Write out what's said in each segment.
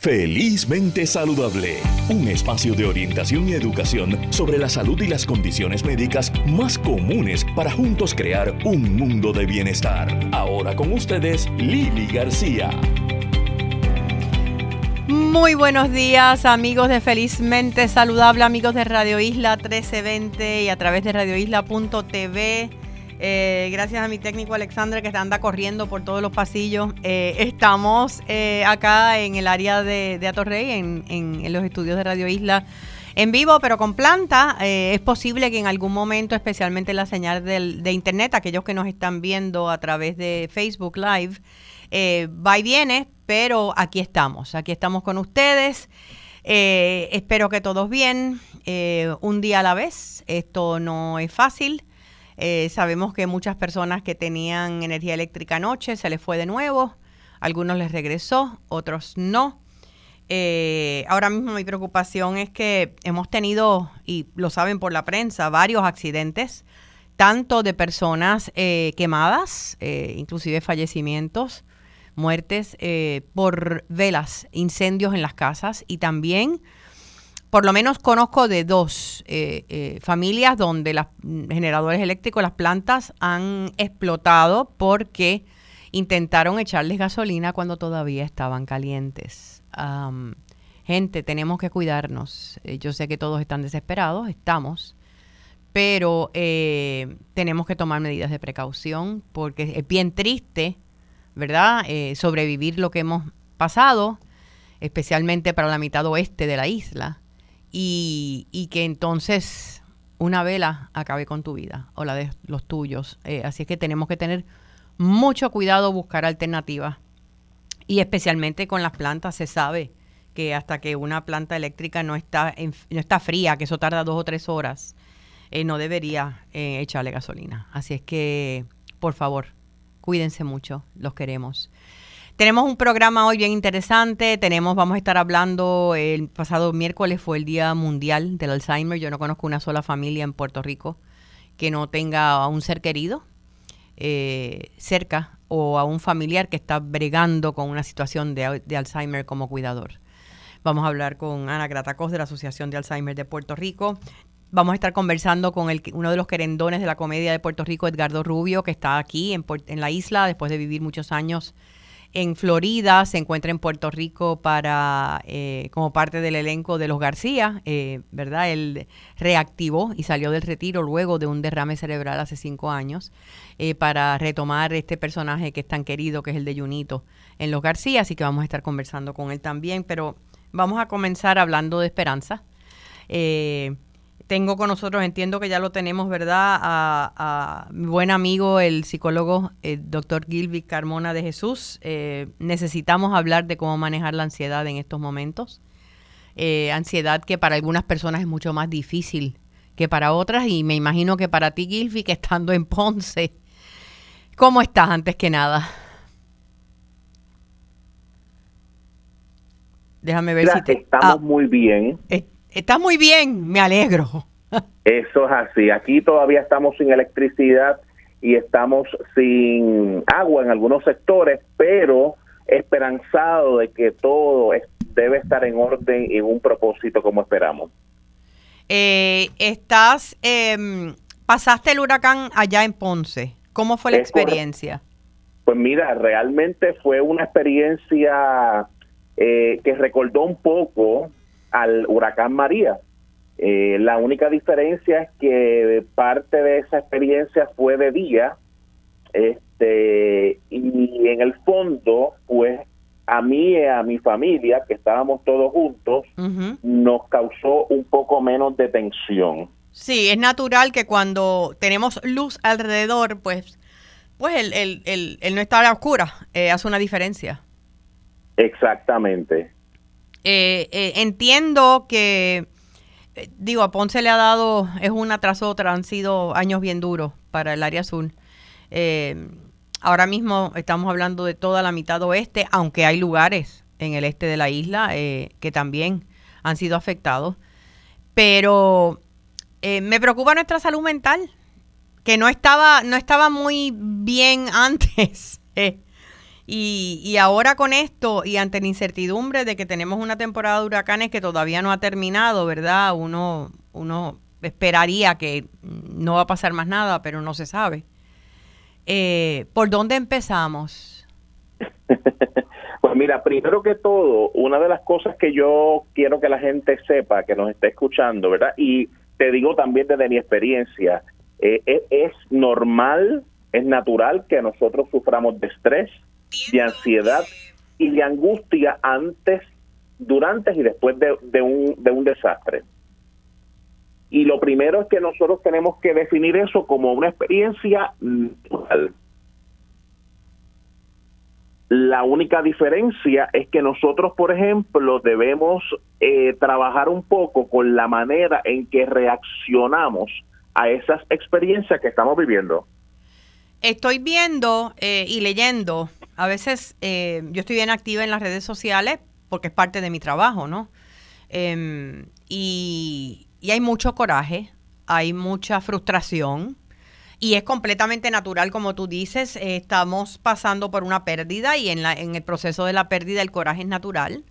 Felizmente Saludable, un espacio de orientación y educación sobre la salud y las condiciones médicas más comunes para juntos crear un mundo de bienestar. Ahora con ustedes, Lili García. Muy buenos días amigos de Felizmente Saludable, amigos de Radio Isla 1320 y a través de radioisla.tv. Eh, gracias a mi técnico Alexandre que anda corriendo por todos los pasillos. Eh, estamos eh, acá en el área de, de Atorrey, en, los estudios de Radio Isla, en vivo, pero con planta. es posible que en algún momento, especialmente la señal de internet, aquellos que nos están viendo a través de Facebook Live, va y viene, pero aquí estamos, aquí estamos con ustedes. espero que todos bien, un día a la vez. Esto no es fácil. Eh, sabemos que muchas personas que tenían energía eléctrica anoche se les fue de nuevo, algunos les regresó, otros no. Eh, ahora mismo mi preocupación es que hemos tenido, y lo saben por la prensa, varios accidentes, tanto de personas eh, quemadas, inclusive fallecimientos, muertes por velas, incendios en las casas y también por lo menos conozco de dos eh, eh, familias donde los generadores eléctricos, las plantas han explotado porque intentaron echarles gasolina cuando todavía estaban calientes. gente, tenemos que cuidarnos. Eh, yo sé que todos están desesperados, estamos, pero tenemos que tomar medidas de precaución porque es bien triste, ¿verdad? sobrevivir lo que hemos pasado, especialmente para la mitad oeste de la isla y, que entonces una vela acabe con tu vida o la de los tuyos. Eh, así es que tenemos que tener mucho cuidado, buscar alternativas. Y especialmente con las plantas se sabe que hasta que una planta eléctrica no está, no está fría, que eso tarda dos o tres horas, eh, no debería eh, echarle gasolina. Así es que, por favor, cuídense mucho, los queremos. Tenemos un programa hoy bien interesante. Tenemos, vamos a estar hablando, el pasado miércoles fue el Día Mundial del Alzheimer. Yo no conozco una sola familia en Puerto Rico que no tenga a un ser querido eh, cerca o a un familiar que está bregando con una situación de, Alzheimer como cuidador. Vamos a hablar con Ana Gratacos de la Asociación de Alzheimer de Puerto Rico. Vamos a estar conversando con el, uno de los querendones de la comedia de Puerto Rico, Edgardo Rubio, que está aquí en, en la isla después de vivir muchos años en Florida, se encuentra en Puerto Rico para eh, como parte del elenco de los García, eh, ¿verdad? Él reactivó y salió del retiro luego de un derrame cerebral hace cinco años eh, para retomar este personaje que es tan querido, que es el de Junito en los García, así que vamos a estar conversando con él también, pero vamos a comenzar hablando de esperanza. Eh, tengo con nosotros, entiendo que ya lo tenemos, ¿verdad? A, mi buen amigo, el psicólogo el doctor Gilby Carmona de Jesús. Eh, necesitamos hablar de cómo manejar la ansiedad en estos momentos. Eh, ansiedad que para algunas personas es mucho más difícil que para otras y me imagino que para ti, Gilby, que estando en Ponce, ¿cómo estás antes que nada? Déjame ver si te... Estamos ah, muy bien. Está muy bien, me alegro. Eso es así. Aquí todavía estamos sin electricidad y estamos sin agua en algunos sectores, pero esperanzado de que todo debe estar en orden y en un propósito como esperamos. Eh, estás, em, pasaste el huracán allá en Ponce. ¿Cómo fue la experiencia? Pues mira, realmente fue una experiencia eh, que recordó un poco al huracán María. Eh, la única diferencia es que parte de esa experiencia fue de día, este, y en el fondo, pues a mí y a mi familia, que estábamos todos juntos, nos causó un poco menos de tensión. Sí, es natural que cuando tenemos luz alrededor, pues, pues el, el, el, el no estar a oscura eh, hace una diferencia. Exactamente. Eh, eh, entiendo que, eh, digo, a Ponce le ha dado, es una tras otra, han sido años bien duros para el área azul. ahora mismo estamos hablando de toda la mitad oeste, aunque hay lugares en el este de la isla que también han sido afectados. Pero me preocupa nuestra salud mental, que no estaba, no estaba muy bien antes. Y, y ahora con esto y ante la incertidumbre de que tenemos una temporada de huracanes que todavía no ha terminado, ¿verdad? Uno, uno esperaría que no va a pasar más nada, pero no se sabe. Eh, ¿Por dónde empezamos? pues mira, primero que todo, una de las cosas que yo quiero que la gente sepa, que nos esté escuchando, ¿verdad? Y te digo también desde mi experiencia, eh, es, es normal, es natural que nosotros suframos de estrés, de ansiedad y de angustia antes, durante y después de, de, un, de un desastre. Y lo primero es que nosotros tenemos que definir eso como una experiencia natural. La única diferencia es que nosotros, por ejemplo, debemos eh, trabajar un poco con la manera en que reaccionamos a esas experiencias que estamos viviendo. Estoy viendo eh, y leyendo, a veces eh, yo estoy bien activa en las redes sociales porque es parte de mi trabajo, ¿no? Em, y, hay mucho coraje, hay mucha frustración y es completamente natural, como tú dices, eh, estamos pasando por una pérdida y en, la, en el proceso de la pérdida el coraje es natural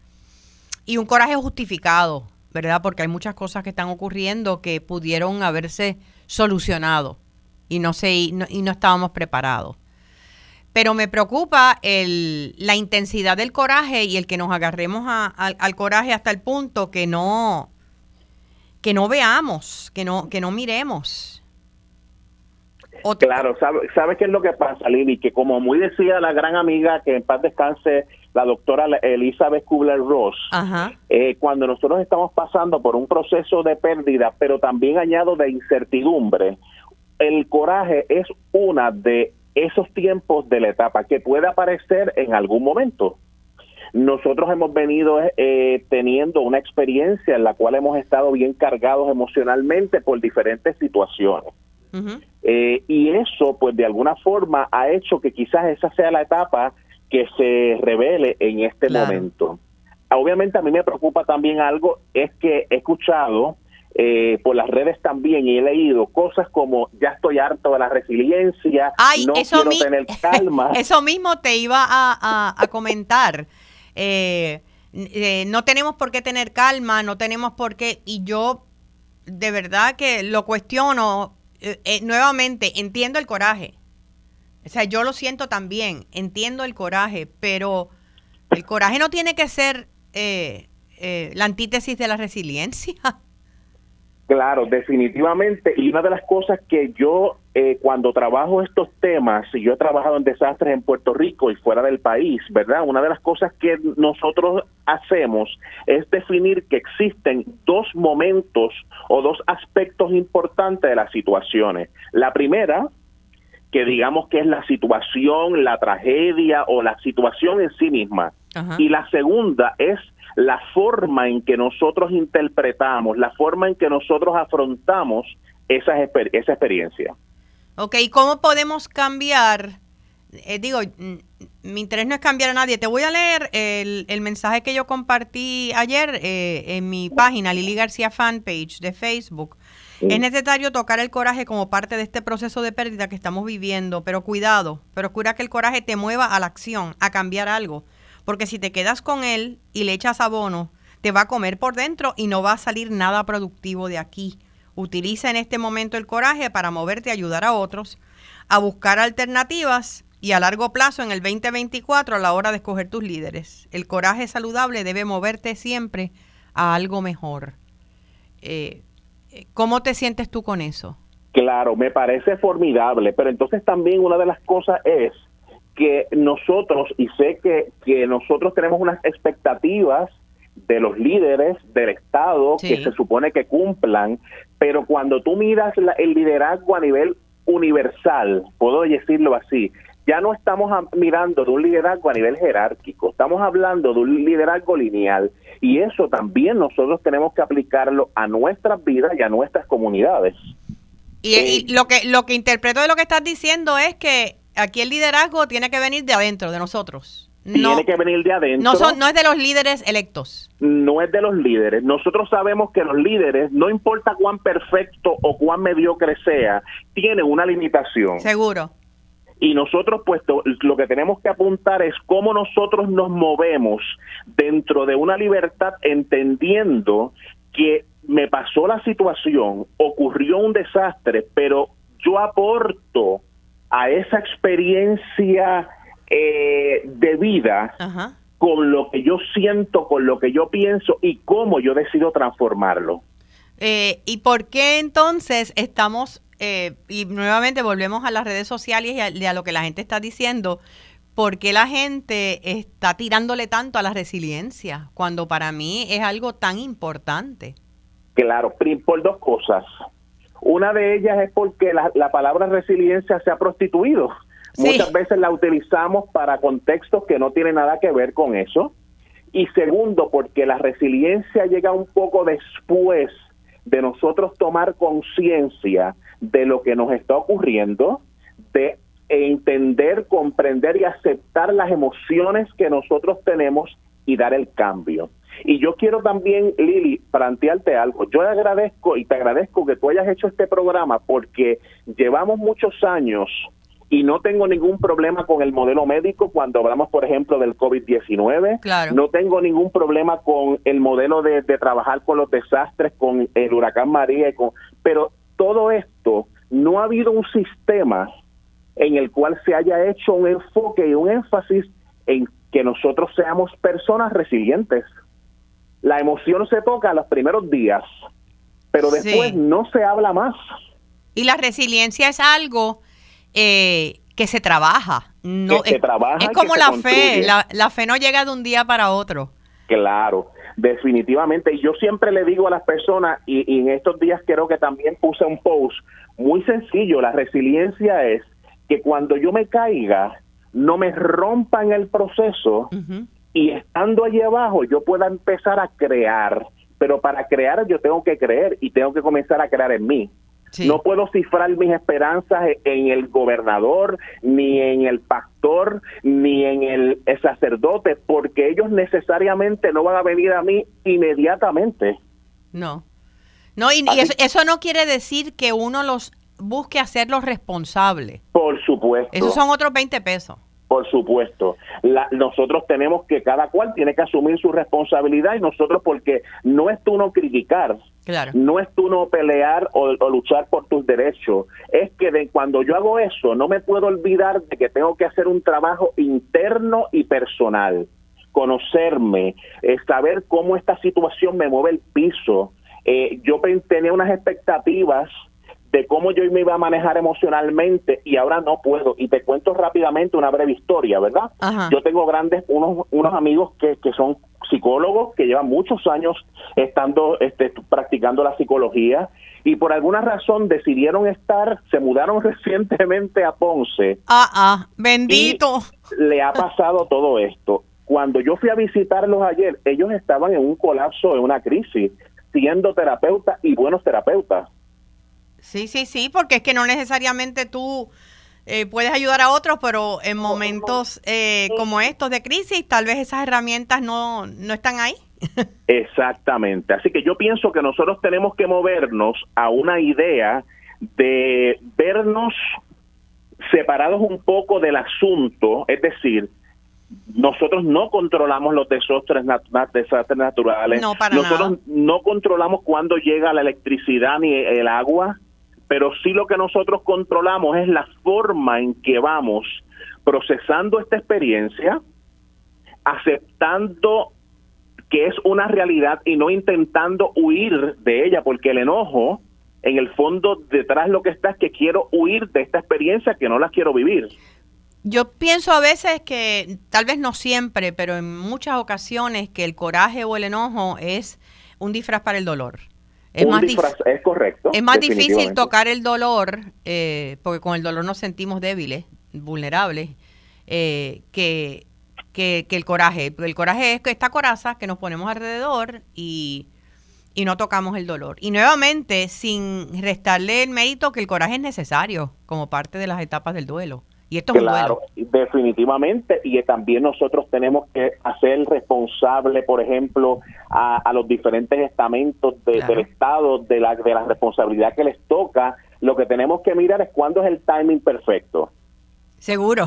y un coraje justificado, ¿verdad? Porque hay muchas cosas que están ocurriendo que pudieron haberse solucionado y no, sé, y no, y no estábamos preparados. Pero me preocupa el, la intensidad del coraje y el que nos agarremos a, a, al coraje hasta el punto que no, que no veamos, que no, que no miremos. Claro, ¿sabe, ¿sabe qué es lo que pasa, Lili? Que como muy decía la gran amiga que en paz descanse, la doctora Elizabeth Kubler-Ross, eh, cuando nosotros estamos pasando por un proceso de pérdida, pero también añado de incertidumbre, el coraje es una de esos tiempos de la etapa que puede aparecer en algún momento. Nosotros hemos venido eh, teniendo una experiencia en la cual hemos estado bien cargados emocionalmente por diferentes situaciones. Uh -huh. eh, y eso, pues de alguna forma, ha hecho que quizás esa sea la etapa que se revele en este claro. momento. Obviamente a mí me preocupa también algo, es que he escuchado eh, por las redes también y he leído cosas como ya estoy harto de la resiliencia, Ay, no eso quiero tener calma. eso mismo te iba a, a, a comentar. Eh, eh, no tenemos por qué tener calma, no tenemos por qué, y yo de verdad que lo cuestiono eh, eh, nuevamente, entiendo el coraje, o sea, yo lo siento también, entiendo el coraje, pero el coraje no tiene que ser eh, la antítesis de la resiliencia. Claro, definitivamente. Y una de las cosas que yo, eh, cuando trabajo estos temas, y yo he trabajado en desastres en Puerto Rico y fuera del país, ¿verdad? Una de las cosas que nosotros hacemos es definir que existen dos momentos o dos aspectos importantes de las situaciones. La primera, que digamos que es la situación, la tragedia o la situación en sí misma. Ajá. Y la segunda es la forma en que nosotros interpretamos, la forma en que nosotros afrontamos esa, esa experiencia. Ok, ¿cómo podemos cambiar? Eh, digo, mi interés no es cambiar a nadie. Te voy a leer el, el mensaje que yo compartí ayer eh, en mi página, Lili García Fanpage de Facebook. Sí. Es necesario tocar el coraje como parte de este proceso de pérdida que estamos viviendo, pero cuidado, procura que el coraje te mueva a la acción, a cambiar algo porque si te quedas con él y le echas abono, te va a comer por dentro y no va a salir nada productivo de aquí. Utiliza en este momento el coraje para moverte a ayudar a otros, a buscar alternativas y a largo plazo en el 2024 a la hora de escoger tus líderes. El coraje saludable debe moverte siempre a algo mejor. Eh, ¿Cómo te sientes tú con eso? Claro, me parece formidable, pero entonces también una de las cosas es que nosotros, y sé que, que nosotros tenemos unas expectativas de los líderes del Estado sí. que se supone que cumplan, pero cuando tú miras la, el liderazgo a nivel universal, puedo decirlo así, ya no estamos a, mirando de un liderazgo a nivel jerárquico, estamos hablando de un liderazgo lineal y eso también nosotros tenemos que aplicarlo a nuestras vidas y a nuestras comunidades. Y, eh, y lo que lo que interpreto de lo que estás diciendo es que aquí el liderazgo tiene que venir de adentro, de nosotros. No, tiene que venir de adentro. No, son, no es de los líderes electos. No es de los líderes. Nosotros sabemos que los líderes, no importa cuán perfecto o cuán mediocre sea, tienen una limitación. Seguro. Y nosotros, pues, lo que tenemos que apuntar es cómo nosotros nos movemos dentro de una libertad, entendiendo que me pasó la situación, ocurrió un desastre, pero yo aporto a esa experiencia eh, de vida con lo que yo siento, con lo que yo pienso y cómo yo decido transformarlo. Eh, ¿Y por qué entonces estamos, eh, y nuevamente volvemos a las redes sociales y a, lo que la gente está diciendo, ¿por qué la gente está tirándole tanto a la resiliencia cuando para mí es algo tan importante? Claro, por dos cosas. Una de ellas es porque la, palabra resiliencia se ha prostituido. Muchas veces la utilizamos para contextos que no tienen nada que ver con eso. Y segundo, porque la resiliencia llega un poco después de nosotros tomar conciencia de lo que nos está ocurriendo, de entender, comprender y aceptar las emociones que nosotros tenemos y dar el cambio. Y yo quiero también, Lili, plantearte algo. Yo agradezco y te agradezco que tú hayas hecho este programa porque llevamos muchos años y no tengo ningún problema con el modelo médico cuando hablamos, por ejemplo, del COVID-19. Claro. No tengo ningún problema con el modelo de, trabajar con los desastres, con el huracán María, con, pero todo esto, no ha habido un sistema en el cual se haya hecho un enfoque y un énfasis en que nosotros seamos personas resilientes. La emoción se toca los primeros días, pero después no se habla más. Y la resiliencia es algo eh, que se trabaja. No, se trabaja es como la fe, la, fe no llega de un día para otro. Claro, definitivamente. Y yo siempre le digo a las personas, y, en estos días creo que también puse un post muy sencillo, la resiliencia es que cuando yo me caiga, no me rompa en el proceso y estando allí abajo yo pueda empezar a crear. Pero para crear yo tengo que creer y tengo que comenzar a crear en mí. No puedo cifrar mis esperanzas en el gobernador, ni en el pastor, ni en el, sacerdote, porque ellos necesariamente no van a venir a mí inmediatamente. No. No, y, eso, no quiere decir que uno los busque hacerlos responsables. Por supuesto. Esos son otros 20 pesos. Por supuesto. nosotros tenemos que, cada cual tiene que asumir su responsabilidad y nosotros porque no es tú no criticar, no es tú no pelear o, luchar por tus derechos, es que de, cuando yo hago eso no me puedo olvidar de que tengo que hacer un trabajo interno y personal, conocerme, eh, saber cómo esta situación me mueve el piso. Eh, yo tenía unas expectativas de cómo yo me iba a manejar emocionalmente y ahora no puedo. Y te cuento rápidamente una breve historia, ¿verdad? Yo tengo grandes, unos, unos amigos que, que son psicólogos, que llevan muchos años estando, este, practicando la psicología y por alguna razón decidieron estar, se mudaron recientemente a Ponce. Ah, ah, bendito. le ha pasado todo esto. Cuando yo fui a visitarlos ayer, ellos estaban en un colapso, en una crisis, siendo terapeutas y buenos terapeutas. Sí, sí, sí, porque es que no necesariamente tú eh, puedes ayudar a otros, pero en momentos eh, como estos de crisis, tal vez esas herramientas no, no están ahí. Exactamente. Así que yo pienso que nosotros tenemos que movernos a una idea de vernos separados un poco del asunto, es decir, nosotros no controlamos los desastres, desastres naturales, nosotros no controlamos cuándo llega la electricidad ni el agua, pero sí lo que nosotros controlamos es la forma en que vamos procesando esta experiencia, aceptando que es una realidad y no intentando huir de ella, porque el enojo, en el fondo, detrás lo que está es que quiero huir de esta experiencia que no la quiero vivir. Yo pienso a veces que, tal vez no siempre, pero en muchas ocasiones, que el coraje o el enojo es un disfraz para el dolor. Es más, es correcto. Es más difícil tocar el dolor, eh, porque con el dolor nos sentimos débiles, vulnerables, eh, que, que, el coraje. El coraje es que esta coraza que nos ponemos alrededor y, y no tocamos el dolor. Y nuevamente, sin restarle el mérito que el coraje es necesario como parte de las etapas del duelo. Y esto claro, definitivamente, y también nosotros tenemos que hacer responsable, por ejemplo, a, los diferentes estamentos del Estado de la, de la responsabilidad que les toca. Lo que tenemos que mirar es cuándo es el timing perfecto. Seguro.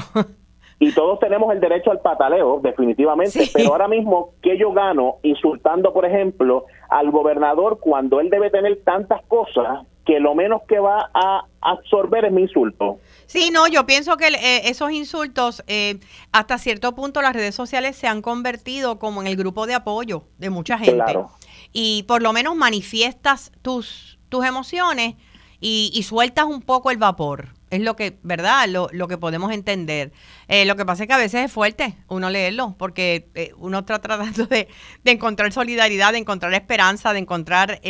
Y todos tenemos el derecho al pataleo, definitivamente, pero ahora mismo, ¿qué yo gano insultando, por ejemplo, al gobernador cuando él debe tener tantas cosas que lo menos que va a absorber es mi insulto? Sí, no, yo pienso que eh, esos insultos, eh, hasta cierto punto las redes sociales se han convertido como en el grupo de apoyo de mucha gente. Claro. Y por lo menos manifiestas tus, tus emociones y, y sueltas un poco el vapor. Es lo que, ¿verdad? Lo, lo que podemos entender. Eh, lo que pasa es que a veces es fuerte uno leerlo, porque eh, uno está tratando de, encontrar solidaridad, de encontrar esperanza, de encontrar...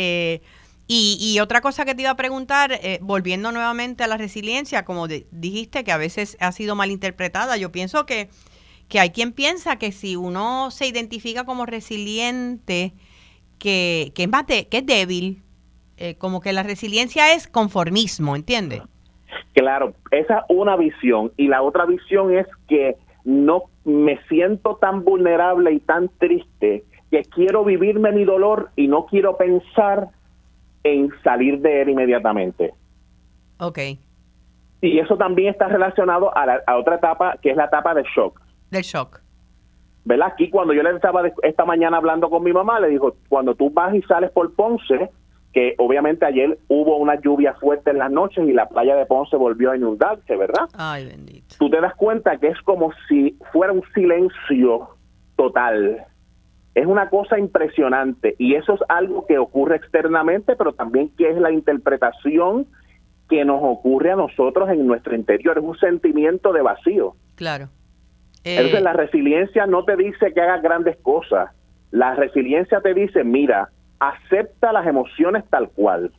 Eh, y, otra cosa que te iba a preguntar, volviendo nuevamente a la resiliencia, como dijiste, que a veces ha sido malinterpretada, yo pienso que, que hay quien piensa que si uno se identifica como resiliente, que, que, es, que es débil, como que la resiliencia es conformismo, ¿entiendes? Claro, esa es una visión. Y la otra visión es que no me siento tan vulnerable y tan triste que quiero vivirme mi dolor y no quiero pensar en salir de él inmediatamente. Ok. Y eso también está relacionado a, la, a otra etapa, que es la etapa del shock. Del shock. ¿Verdad? Aquí cuando yo le estaba esta mañana hablando con mi mamá, le dijo, cuando tú vas y sales por Ponce, que obviamente ayer hubo una lluvia fuerte en las noches y la playa de Ponce volvió a inundarse, ¿verdad? Ay, bendito. Tú te das cuenta que es como si fuera un silencio total. Es una cosa impresionante y eso es algo que ocurre externamente, pero también que es la interpretación que nos ocurre a nosotros en nuestro interior. Es un sentimiento de vacío. Claro. Entonces eh, la resiliencia no te dice que hagas grandes cosas. La resiliencia te dice, mira, acepta las emociones tal cual,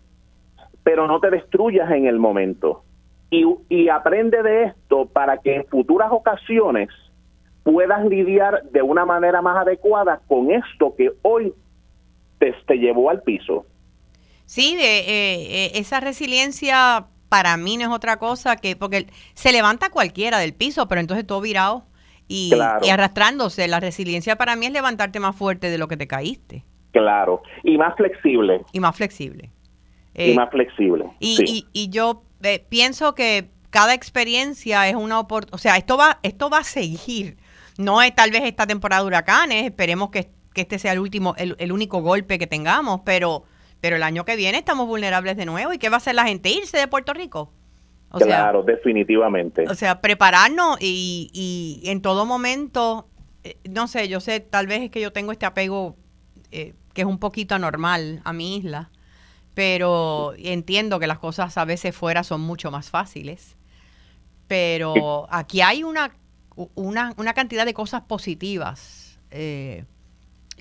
pero no te destruyas en el momento. Y, aprende de esto para que en futuras ocasiones puedas lidiar de una manera más adecuada con esto que hoy te, te llevó al piso. Sí, de, eh, eh, esa resiliencia para mí no es otra cosa que, porque se levanta cualquiera del piso, pero entonces todo virado y, y arrastrándose. La resiliencia para mí es levantarte más fuerte de lo que te caíste. Claro, y más flexible. Y más flexible. y eh, más flexible. Y, y, yo eh, pienso que cada experiencia es una oportunidad, o sea, esto va, esto va a seguir. No es tal vez esta temporada de huracanes, esperemos que, este sea el último, el, único golpe que tengamos, pero, pero el año que viene estamos vulnerables de nuevo. ¿Y qué va a hacer la gente? Irse de Puerto Rico. claro, definitivamente. O sea, prepararnos y, y en todo momento, eh, no sé, yo sé, tal vez es que yo tengo este apego eh, que es un poquito anormal a mi isla, pero entiendo que las cosas a veces fuera son mucho más fáciles. Pero aquí hay una, una, una cantidad de cosas positivas eh,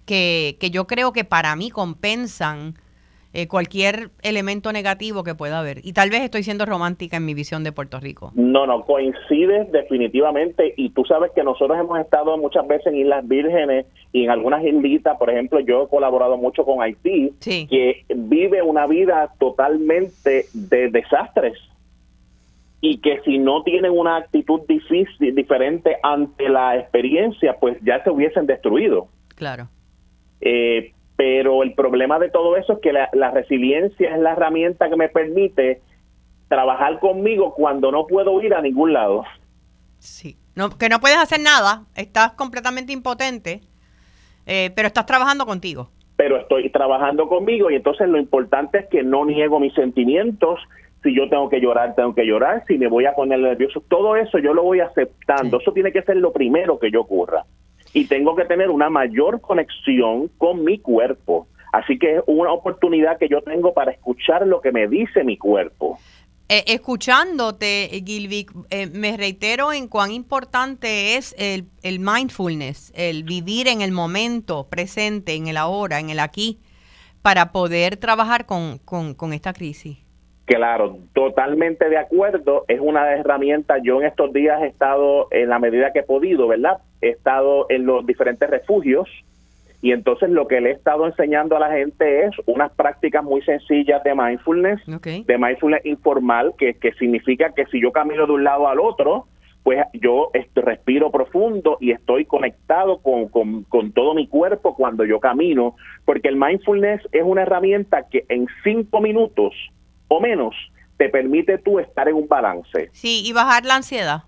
que, que yo creo que para mí compensan eh, cualquier elemento negativo que pueda haber. Y tal vez estoy siendo romántica en mi visión de Puerto Rico. No, no, coincide definitivamente. Y tú sabes que nosotros hemos estado muchas veces en Islas Vírgenes y en algunas islitas, por ejemplo, yo he colaborado mucho con Haití, que vive una vida totalmente de desastres y que si no tienen una actitud difícil, diferente ante la experiencia, pues ya se hubiesen destruido. Claro. Eh, pero el problema de todo eso es que la, resiliencia es la herramienta que me permite trabajar conmigo cuando no puedo ir a ningún lado. Sí, no, que no puedes hacer nada, estás completamente impotente, eh, pero estás trabajando contigo. Pero estoy trabajando conmigo y entonces lo importante es que no niego mis sentimientos. Si yo tengo que llorar, tengo que llorar. Si me voy a poner nervioso, todo eso yo lo voy aceptando. Eso tiene que ser lo primero que yo ocurra y tengo que tener una mayor conexión con mi cuerpo. Así que es una oportunidad que yo tengo para escuchar lo que me dice mi cuerpo. Eh, escuchándote, Gilvic, eh, me reitero en cuán importante es el, el, mindfulness, el vivir en el momento presente, en el ahora, en el aquí, para poder trabajar con, con, con esta crisis. Claro, totalmente de acuerdo. Es una herramienta. Yo en estos días he estado, en la medida que he podido, ¿verdad? He estado en los diferentes refugios y entonces lo que le he estado enseñando a la gente es unas prácticas muy sencillas de mindfulness, de mindfulness informal, que, que significa que si yo camino de un lado al otro, pues yo respiro profundo y estoy conectado con, con, con, todo mi cuerpo cuando yo camino, porque el mindfulness es una herramienta que en cinco minutos o menos te permite tú estar en un balance. Sí, y bajar la ansiedad.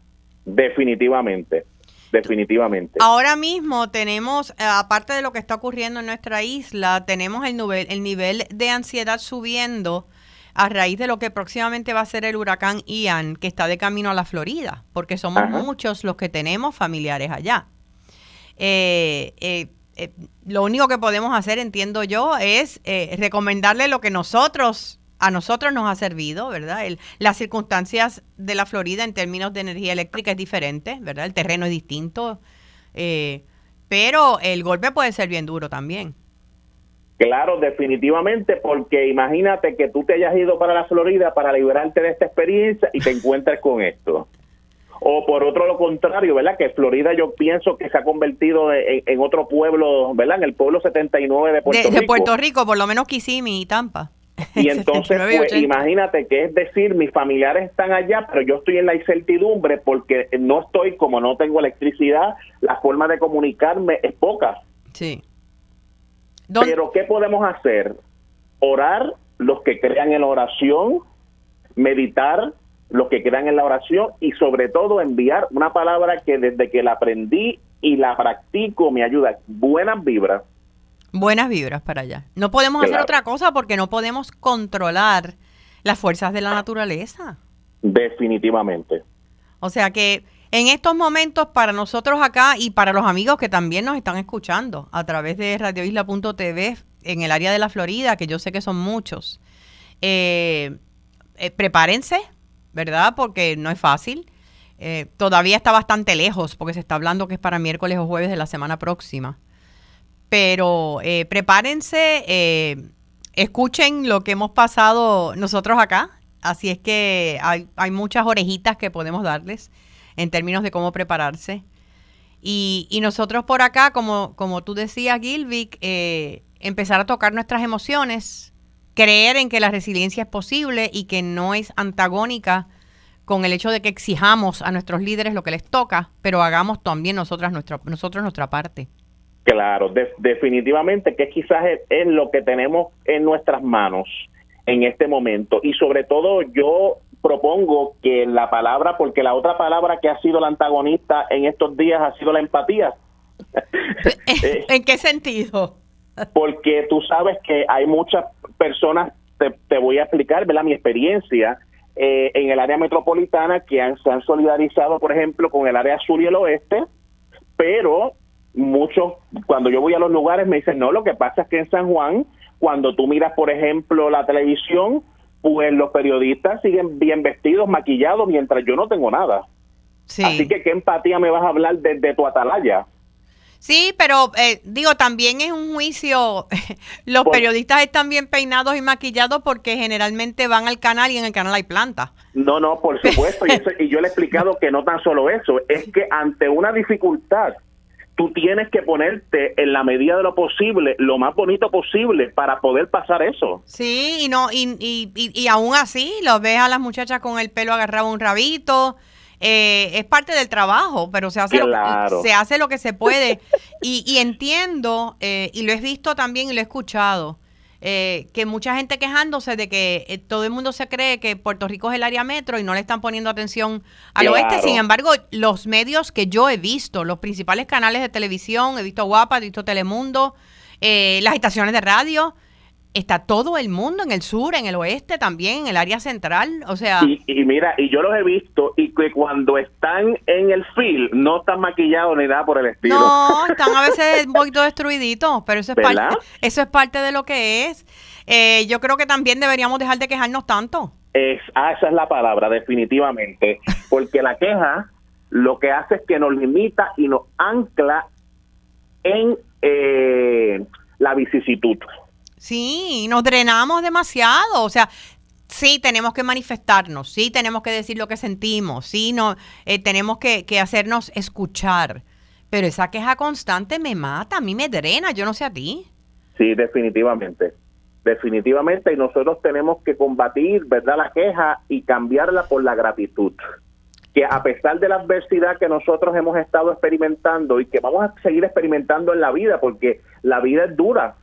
Definitivamente, definitivamente. Ahora mismo tenemos, eh, aparte de lo que está ocurriendo en nuestra isla, tenemos el nivel, el nivel de ansiedad subiendo a raíz de lo que próximamente va a ser el huracán Ian, que está de camino a la Florida, porque somos muchos los que tenemos familiares allá. Eh, eh, eh, lo único que podemos hacer, entiendo yo, es recomendarle lo que nosotros, a nosotros nos ha servido, ¿verdad? las circunstancias de la Florida en términos de energía eléctrica es diferente, ¿verdad? El terreno es distinto, pero el golpe puede ser bien duro también. Claro, definitivamente, porque imagínate que tú te hayas ido para la Florida para liberarte de esta experiencia y te encuentres con esto. O por otro lo contrario, ¿verdad? Que Florida yo pienso que se ha convertido en, otro pueblo, ¿verdad? En el pueblo 79 de Puerto Rico. De Puerto Rico, por lo menos Kissimmee y Tampa. Y entonces, pues, imagínate que es decir, mis familiares están allá, pero yo estoy en la incertidumbre porque no estoy, como no tengo electricidad, la forma de comunicarme es poca. Sí. Pero ¿qué podemos hacer? Orar los que crean en la oración, meditar los que crean en la oración y sobre todo enviar una palabra que desde que la aprendí y la practico me ayuda. Buenas vibras. Buenas vibras para allá. No podemos hacer otra cosa porque no podemos controlar las fuerzas de la naturaleza. Definitivamente. O sea que en estos momentos para nosotros acá y para los amigos que también nos están escuchando a través de radioisla.tv en el área de la Florida, que yo sé que son muchos, eh, eh, prepárense, ¿verdad? Porque no es fácil. Eh, todavía está bastante lejos porque se está hablando que es para miércoles o jueves de la semana próxima. Pero prepárense, escuchen lo que hemos pasado nosotros acá. Así es que hay, hay muchas orejitas que podemos darles en términos de cómo prepararse. Y, y nosotros por acá, como, como tú decías, Gilvic, eh, empezar a tocar nuestras emociones, creer en que la resiliencia es posible y que no es antagónica con el hecho de que exijamos a nuestros líderes lo que les toca, pero hagamos también nosotras nuestra, nosotros nuestra parte. Claro, definitivamente que quizás es, lo que tenemos en nuestras manos en este momento. Y sobre todo yo propongo que la palabra, porque la otra palabra que ha sido la antagonista en estos días ha sido la empatía. ¿En qué sentido? Porque tú sabes que hay muchas personas, te, voy a explicar, ¿verdad? Mi experiencia eh, en el área metropolitana que han, se han solidarizado, por ejemplo, con el área sur y el oeste, pero muchos, cuando yo voy a los lugares, me dicen, no, lo que pasa es que en San Juan, cuando tú miras, por ejemplo, la televisión, pues los periodistas siguen bien vestidos, maquillados, mientras yo no tengo nada. Así que, ¿qué empatía me vas a hablar desde tu atalaya? Sí, pero eh, digo, también es un juicio. Los periodistas están bien peinados y maquillados porque generalmente van al canal y en el canal hay planta. No, no, por supuesto. y, y yo le he explicado que no tan solo eso, es que ante una dificultad tú tienes que ponerte en la medida de lo posible, lo más bonito posible para poder pasar eso. Sí, y no y, y, y, aún así lo ves a las muchachas con el pelo agarrado a un rabito. Eh, es parte del trabajo, pero se hace, lo, se hace lo que se puede. y, y entiendo, eh, y lo he visto también y lo he escuchado, eh, que mucha gente quejándose de que eh, todo el mundo se cree que Puerto Rico es el área metro y no le están poniendo atención al oeste. Sin embargo, los medios que yo he visto, los principales canales de televisión, he visto Guapa, he visto Telemundo, eh, las estaciones de radio, está todo el mundo en el sur, en el oeste también, en el área central, o sea... Y, mira, y yo los he visto y que cuando están en el film no están maquillados ni nada por el estilo. No, están a veces un poquito destruiditos, pero eso es, parte, eso es parte de lo que es. Eh, yo creo que también deberíamos dejar de quejarnos tanto. Es, ah, esa es la palabra, definitivamente, porque la queja lo que hace es que nos limita y nos ancla en eh, la vicisitud. Sí, nos drenamos demasiado. O sea, sí tenemos que manifestarnos, sí tenemos que decir lo que sentimos, sí no, eh, tenemos que, que, hacernos escuchar. Pero esa queja constante me mata, a mí me drena, yo no sé a ti. Sí, definitivamente. Definitivamente, y nosotros tenemos que combatir, ¿verdad?, la queja y cambiarla por la gratitud. Que a pesar de la adversidad que nosotros hemos estado experimentando y que vamos a seguir experimentando en la vida, porque la vida es dura,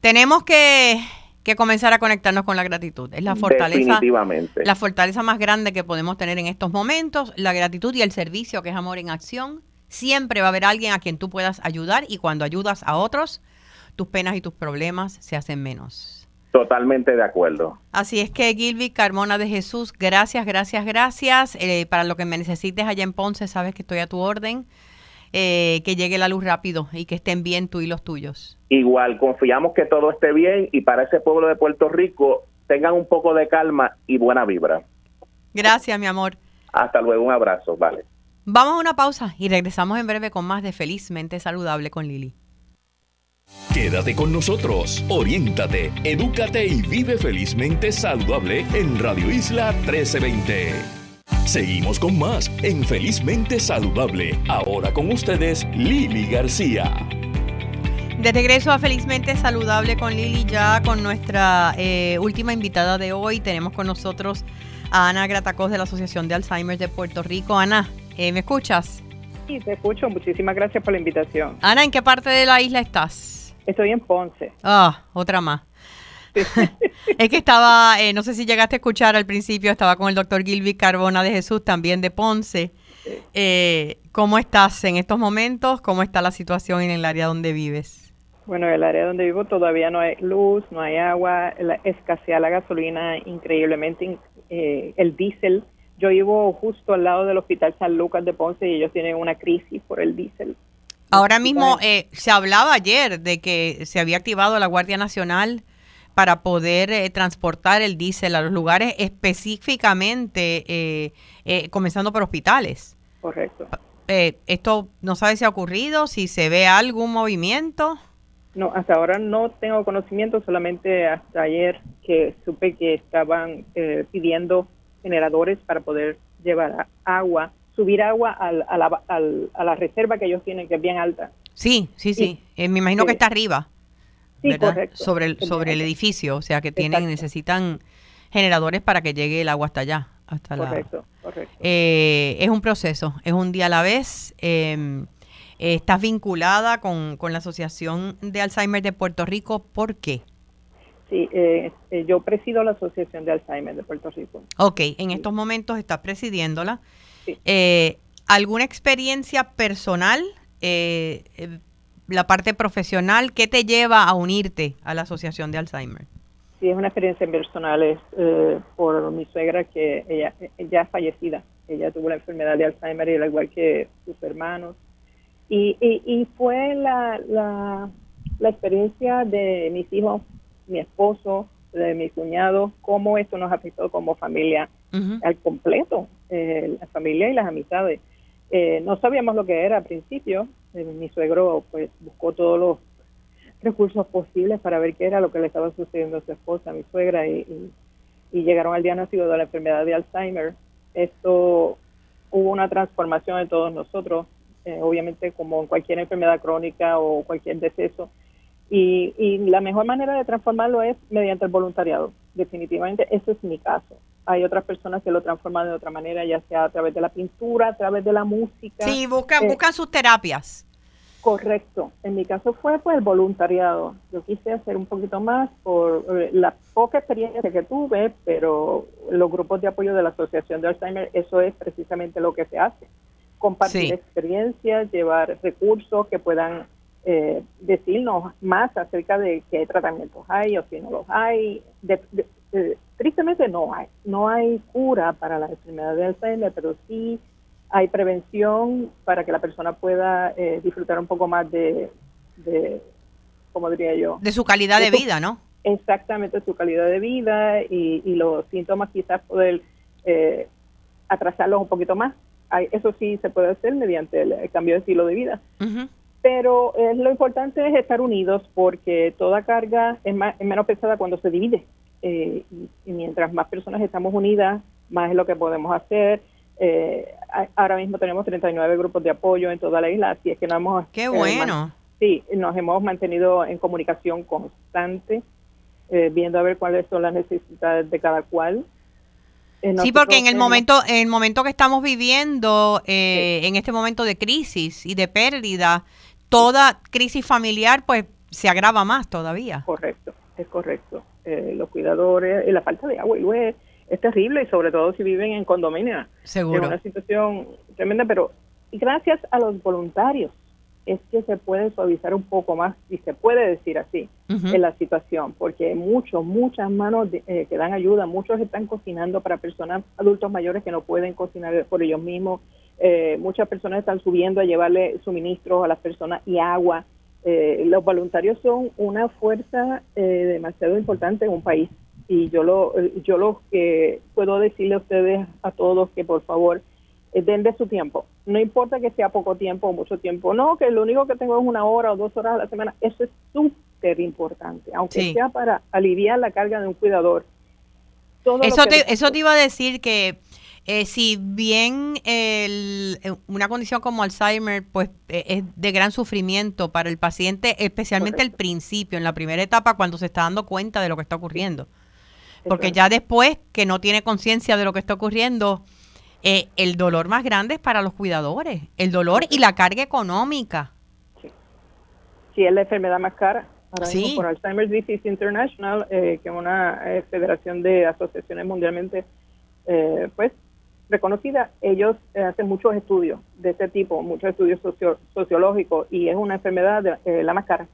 tenemos que que comenzar a conectarnos con la gratitud. Es la fortaleza, Definitivamente. la fortaleza más grande que podemos tener en estos momentos, la gratitud y el servicio, que es amor en acción. Siempre va a haber alguien a quien tú puedas ayudar y cuando ayudas a otros, tus penas y tus problemas se hacen menos. Totalmente de acuerdo. Así es que Gilby Carmona de Jesús, gracias, gracias, gracias. Eh, para lo que me necesites allá en Ponce, sabes que estoy a tu orden. Eh, que llegue la luz rápido y que estén bien tú y los tuyos. Igual, confiamos que todo esté bien y para ese pueblo de Puerto Rico tengan un poco de calma y buena vibra. Gracias, mi amor. Hasta luego, un abrazo, vale. Vamos a una pausa y regresamos en breve con más de Felizmente Saludable con Lili. Quédate con nosotros, oriéntate, edúcate y vive felizmente saludable en Radio Isla 1320. Seguimos con más en Felizmente Saludable. Ahora con ustedes, Lili García. De regreso a Felizmente Saludable con Lili, ya con nuestra eh, última invitada de hoy. Tenemos con nosotros a Ana Gratacos de la Asociación de Alzheimer de Puerto Rico. Ana, eh, ¿me escuchas? Sí, te escucho. Muchísimas gracias por la invitación. Ana, ¿en qué parte de la isla estás? Estoy en Ponce. Ah, otra más. es que estaba, eh, no sé si llegaste a escuchar al principio, estaba con el doctor Gilby Carbona de Jesús, también de Ponce. Eh, ¿Cómo estás en estos momentos? ¿Cómo está la situación en el área donde vives? Bueno, en el área donde vivo todavía no hay luz, no hay agua, la, escasea la gasolina increíblemente, eh, el diésel. Yo vivo justo al lado del Hospital San Lucas de Ponce y ellos tienen una crisis por el diésel. Ahora mismo eh, se hablaba ayer de que se había activado la Guardia Nacional para poder eh, transportar el diésel a los lugares específicamente, eh, eh, comenzando por hospitales. Correcto. ¿Esto no sabe si ha ocurrido? ¿Si se ve algún movimiento? No, hasta ahora no tengo conocimiento, solamente hasta ayer que supe que estaban pidiendo generadores para poder llevar agua, subir agua al, a, la, al, a, la, reserva que ellos tienen, que es bien alta. Sí, sí, sí. me imagino que está arriba. Sí, correcto. Sobre el, sobre el edificio, o sea que tienen necesitan generadores para que llegue el agua hasta allá. Hasta correcto, correcto. Eh, es un proceso, es un día a la vez. Eh, estás vinculada con, con, la Asociación de Alzheimer de Puerto Rico, ¿por qué? Sí, eh, yo presido la Asociación de Alzheimer de Puerto Rico. Ok, en estos momentos estás presidiéndola. Sí. ¿Alguna experiencia personal la parte profesional, ¿qué te lleva a unirte a la Asociación de Alzheimer? Sí, es una experiencia personal, es eh, por mi suegra que ella ya es fallecida. Ella tuvo la enfermedad de Alzheimer, al igual que sus hermanos. Y, y, y fue la, la, la, experiencia de mis hijos, mi esposo, de mi cuñado, cómo esto nos afectó como familia uh -huh. al completo, eh, la familia y las amistades. Eh, no sabíamos lo que era al principio. Eh, mi suegro pues buscó todos los recursos posibles para ver qué era lo que le estaba sucediendo a su esposa, a mi suegra, y, y, llegaron al día nacido de la enfermedad de Alzheimer. Esto hubo una transformación en todos nosotros, eh, obviamente como en cualquier enfermedad crónica o cualquier deceso. Y, y la mejor manera de transformarlo es mediante el voluntariado. Definitivamente, ese es mi caso hay otras personas que lo transforman de otra manera, ya sea a través de la pintura, a través de la música. Sí, buscan, eh, buscan sus terapias. Correcto. En mi caso fue pues el voluntariado. Yo quise hacer un poquito más por eh, la poca experiencia que tuve, pero los grupos de apoyo de la Asociación de Alzheimer, eso es precisamente lo que se hace. Compartir Sí. experiencias, llevar recursos que puedan eh, decirnos más acerca de qué tratamientos hay o si no los hay. De- de- eh, tristemente no hay. No hay cura para la enfermedad de Alzheimer, pero sí hay prevención para que la persona pueda eh, disfrutar un poco más de, de, ¿cómo diría yo? De su calidad de vida, ¿no? Exactamente su calidad de vida y, y los síntomas quizás poder eh, atrasarlos un poquito más. Hay- eso sí se puede hacer mediante el, el cambio de estilo de vida. Pero eh, lo importante es estar unidos porque toda carga es, más, es menos pesada cuando se divide. Eh, y, y mientras más personas estamos unidas, más es lo que podemos hacer. Eh, a- ahora mismo tenemos 39 grupos de apoyo en toda la isla, así es que no hemos... Qué eh, bueno. sí, nos hemos mantenido en comunicación constante, eh, viendo a ver cuáles son las necesidades de cada cual. Sí, porque en el momento, en el momento que estamos viviendo, eh, en este momento de crisis y de pérdida, toda crisis familiar, pues se agrava más todavía. Correcto. es correcto. Eh, los cuidadores, y la falta de agua y luz es, terrible y sobre todo si viven en condominio. Seguro. Es una situación tremenda, pero gracias a los voluntarios es que se puede suavizar un poco más, si se puede decir así, en la situación, porque muchos, muchas manos eh, que dan ayuda, muchos están cocinando para personas, adultos mayores que no pueden cocinar por ellos mismos, eh, muchas personas están subiendo a llevarle suministros a las personas y agua. Eh, los voluntarios son una fuerza demasiado importante en un país y yo lo, yo lo que puedo decirle a ustedes, a todos, que por favor eh, den de su tiempo. No importa que sea poco tiempo o mucho tiempo. No, que lo único que tengo es una hora o dos horas a la semana. Eso es súper importante, aunque sea para aliviar la carga de un cuidador. eso, te, eso te iba a decir que eh, si bien el, eh, una condición como Alzheimer pues es de gran sufrimiento para el paciente, especialmente al principio, en la primera etapa, cuando se está dando cuenta de lo que está ocurriendo. Porque ya después que no tiene conciencia de lo que está ocurriendo, eh, el dolor más grande es para los cuidadores, el dolor y la carga económica. Sí, es la enfermedad más cara. Ahora mismo por Alzheimer's Disease International, eh, que es una eh, federación de asociaciones mundialmente pues reconocida, ellos hacen muchos estudios de este tipo, muchos estudios sociológicos, y es una enfermedad de, la más cara.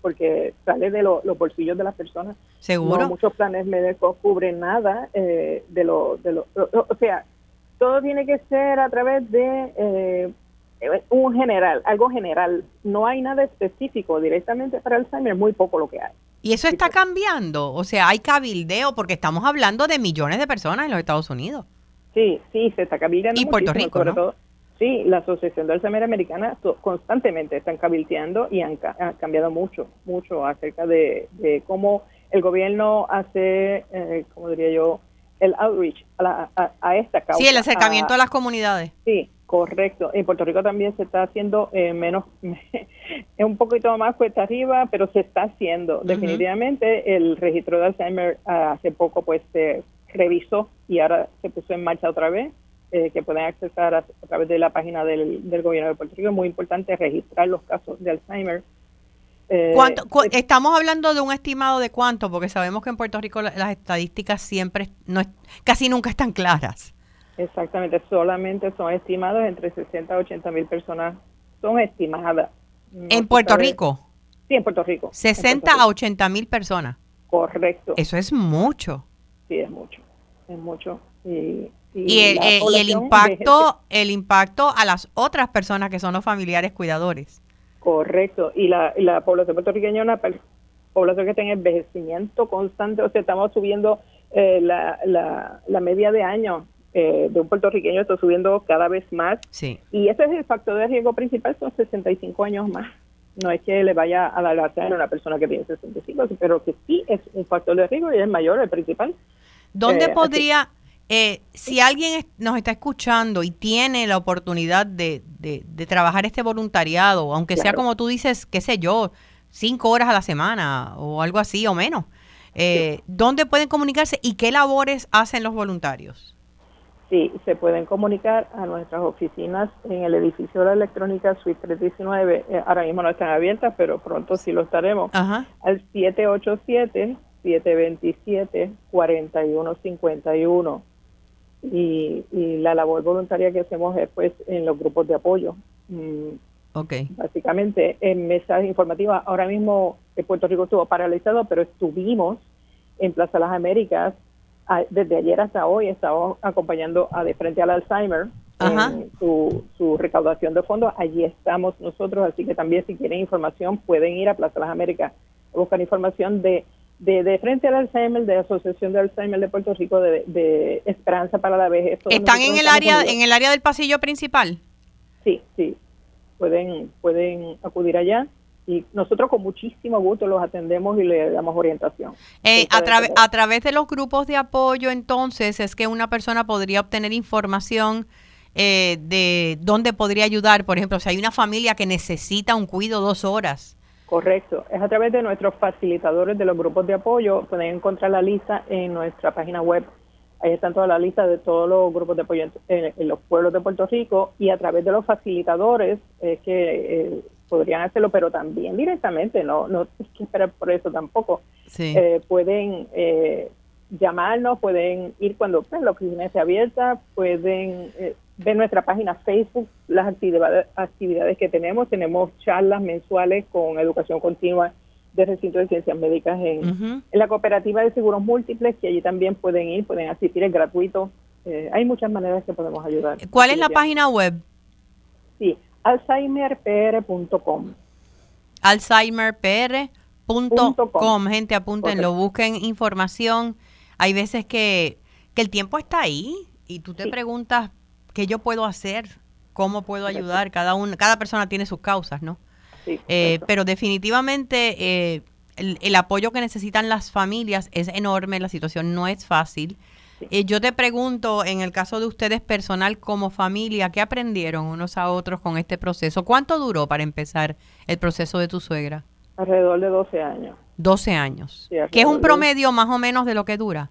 porque sale de los bolsillos de las personas. Seguro. muchos planes médicos cubren nada de lo, de lo, o sea, todo tiene que ser a través de eh, un general, algo general. No hay nada específico directamente para Alzheimer, muy poco lo que hay. Y eso está cambiando, o sea, hay cabildeo porque estamos hablando de millones de personas en los Estados Unidos. Sí, sí, se está cabildeando. Y Puerto Rico, sobre todo. Sí, la Asociación de Alzheimer Americana constantemente están cabildeando y han, cambiado mucho, mucho acerca de, cómo el gobierno hace, eh, como diría yo, el outreach a, esta causa. Sí, el acercamiento a, las comunidades. Sí, correcto. En Puerto Rico también se está haciendo eh, menos, es un poquito más cuesta arriba, pero se está haciendo. Definitivamente el registro de Alzheimer ah, hace poco pues se revisó y ahora se puso en marcha otra vez. Eh, que pueden accesar a, través de la página del, del gobierno de Puerto Rico. Es muy importante registrar los casos de Alzheimer eh, estamos hablando de un estimado de cuánto, porque sabemos que en Puerto Rico las estadísticas siempre, no casi nunca están claras. Exactamente, solamente son estimados entre 60 a 80 mil personas, son estimadas. ¿En Puerto Rico? Sí, en Puerto Rico. 60 a 80 mil personas. Correcto. Eso es mucho. Sí, es mucho, es mucho. Y, el, eh, y el impacto, el impacto a las otras personas que son los familiares cuidadores. Correcto, y la, la población puertorriqueña es una población que está en envejecimiento constante, o sea, estamos subiendo eh, la, la, media de años eh, de un puertorriqueño, está subiendo cada vez más. Sí. Y ese es el factor de riesgo principal, son 65 años más. No es que le vaya a dar la a una persona que tiene 65, pero que sí es un factor de riesgo y es mayor, el principal. ¿Dónde eh, podría, eh, si alguien nos está escuchando y tiene la oportunidad de, de, trabajar este voluntariado, aunque sea como tú dices, qué sé yo, cinco horas a la semana o algo así o menos, eh, ¿dónde pueden comunicarse y qué labores hacen los voluntarios? Sí, se pueden comunicar a nuestras oficinas en el edificio de la electrónica Suite 319. Eh, ahora mismo no están abiertas, pero pronto sí lo estaremos. Ajá. Al 787 727 4151 y, la labor voluntaria que hacemos es pues en los grupos de apoyo. Mm, okay. Básicamente en mesas informativas. Ahora mismo Puerto Rico estuvo paralizado, pero estuvimos en Plaza Las Américas desde ayer hasta hoy. Estamos acompañando a De Frente al Alzheimer en su, su recaudación de fondos. Allí estamos nosotros, así que también si quieren información pueden ir a Plaza Las Américas a buscar información de de, de, frente al Alzheimer, de la Asociación de Alzheimer de Puerto Rico, de, Esperanza para la Vejez. ¿Están en el área en el área del pasillo principal? Sí, sí. Pueden, pueden acudir allá y nosotros con muchísimo gusto los atendemos y le damos orientación. Eh, a, a través de los grupos de apoyo, entonces, es que una persona podría obtener información eh, de dónde podría ayudar. Por ejemplo, si hay una familia que necesita un cuido dos horas Correcto. Es a través de nuestros facilitadores de los grupos de apoyo. Pueden encontrar la lista en nuestra página web. Ahí están todas las listas de todos los grupos de apoyo en, los pueblos de Puerto Rico y a través de los facilitadores es que eh, podrían hacerlo, pero también directamente, no, no hay que esperar por eso tampoco. eh, pueden eh, llamarnos, pueden ir cuando pues, la oficina esté abierta, pueden eh, ver nuestra página Facebook, las actividades, actividades que tenemos. Tenemos charlas mensuales con educación continua de recinto de ciencias médicas en, en, la cooperativa de seguros múltiples, que allí también pueden ir, pueden asistir, es gratuito. hay muchas maneras que podemos ayudar. ¿Cuál es la página web? Sí, alzheimerpr.com. Alzheimerpr.com. Gente, apúntenlo, busquen información. Hay veces que, el tiempo está ahí y tú te preguntas qué yo puedo hacer, cómo puedo ayudar. Cada, uno, cada persona tiene sus causas, ¿no? Eh, pero definitivamente eh, el, el, apoyo que necesitan las familias es enorme, la situación no es fácil. Eh, yo te pregunto, en el caso de ustedes personal como familia, ¿qué aprendieron unos a otros con este proceso? ¿Cuánto duró para empezar el proceso de tu suegra? Alrededor de 12 años. 12 años. ¿Qué es un promedio más o menos de lo que dura?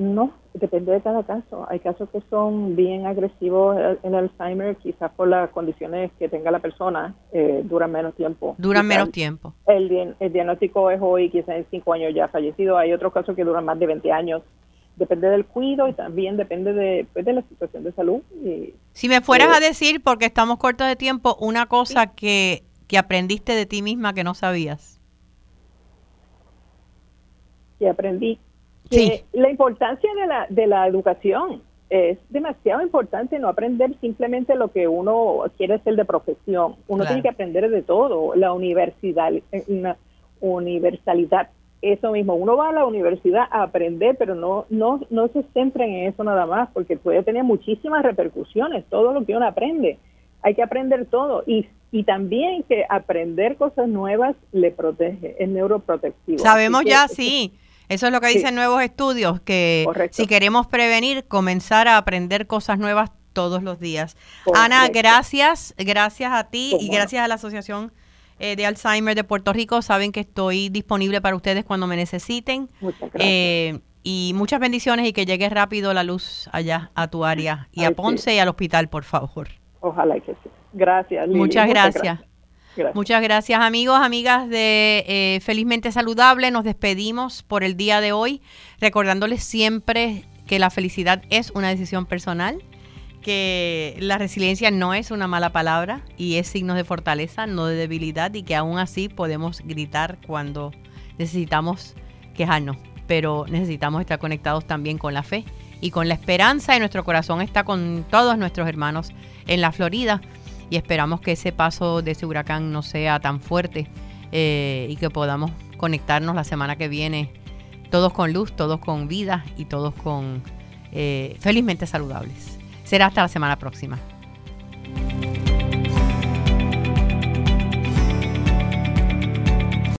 No, depende de cada caso. Hay casos que son bien agresivos en Alzheimer, quizás por las condiciones que tenga la persona, eh, duran menos tiempo. Duran menos tiempo. El, el diagnóstico es hoy, quizás en 5 años ya fallecido. Hay otros casos que duran más de 20 años depende del cuido y también depende de, pues, de la situación de salud. si me fueras eh, a decir, porque estamos cortos de tiempo, una cosa que, que aprendiste de ti misma que no sabías. Que aprendí. Que La importancia de la, de la educación es demasiado importante no aprender simplemente lo que uno quiere ser de profesión. Uno tiene que aprender de todo. La universidad, una universalidad eso mismo, uno va a la universidad a aprender, pero no, no, no se centren en eso nada más, porque puede tener muchísimas repercusiones, todo lo que uno aprende. Hay que aprender todo y, y también que aprender cosas nuevas le protege, es neuroprotectivo. Sabemos ya, sí. Eso es lo que dicen nuevos estudios, que si queremos prevenir, comenzar a aprender cosas nuevas todos los días. Ana, gracias, gracias a ti y gracias a la Asociación eh, de Alzheimer de Puerto Rico. Saben que estoy disponible para ustedes cuando me necesiten. Muchas gracias. Eh, y muchas bendiciones y que llegue rápido la luz allá a tu área y a Ponce y al hospital, por favor. Ojalá que sí. Gracias. Muchas, Muchas gracias amigos, amigas de eh, Felizmente Saludable. Nos despedimos por el día de hoy, recordándoles siempre que la felicidad es una decisión personal que la resiliencia no es una mala palabra y es signo de fortaleza, no de debilidad y que aún así podemos gritar cuando necesitamos quejarnos, pero necesitamos estar conectados también con la fe y con la esperanza y nuestro corazón. Está con todos nuestros hermanos en la Florida y esperamos que ese paso de ese huracán no sea tan fuerte eh, y que podamos conectarnos la semana que viene todos con luz, todos con vida y todos con eh, felizmente saludables. Será hasta la semana próxima.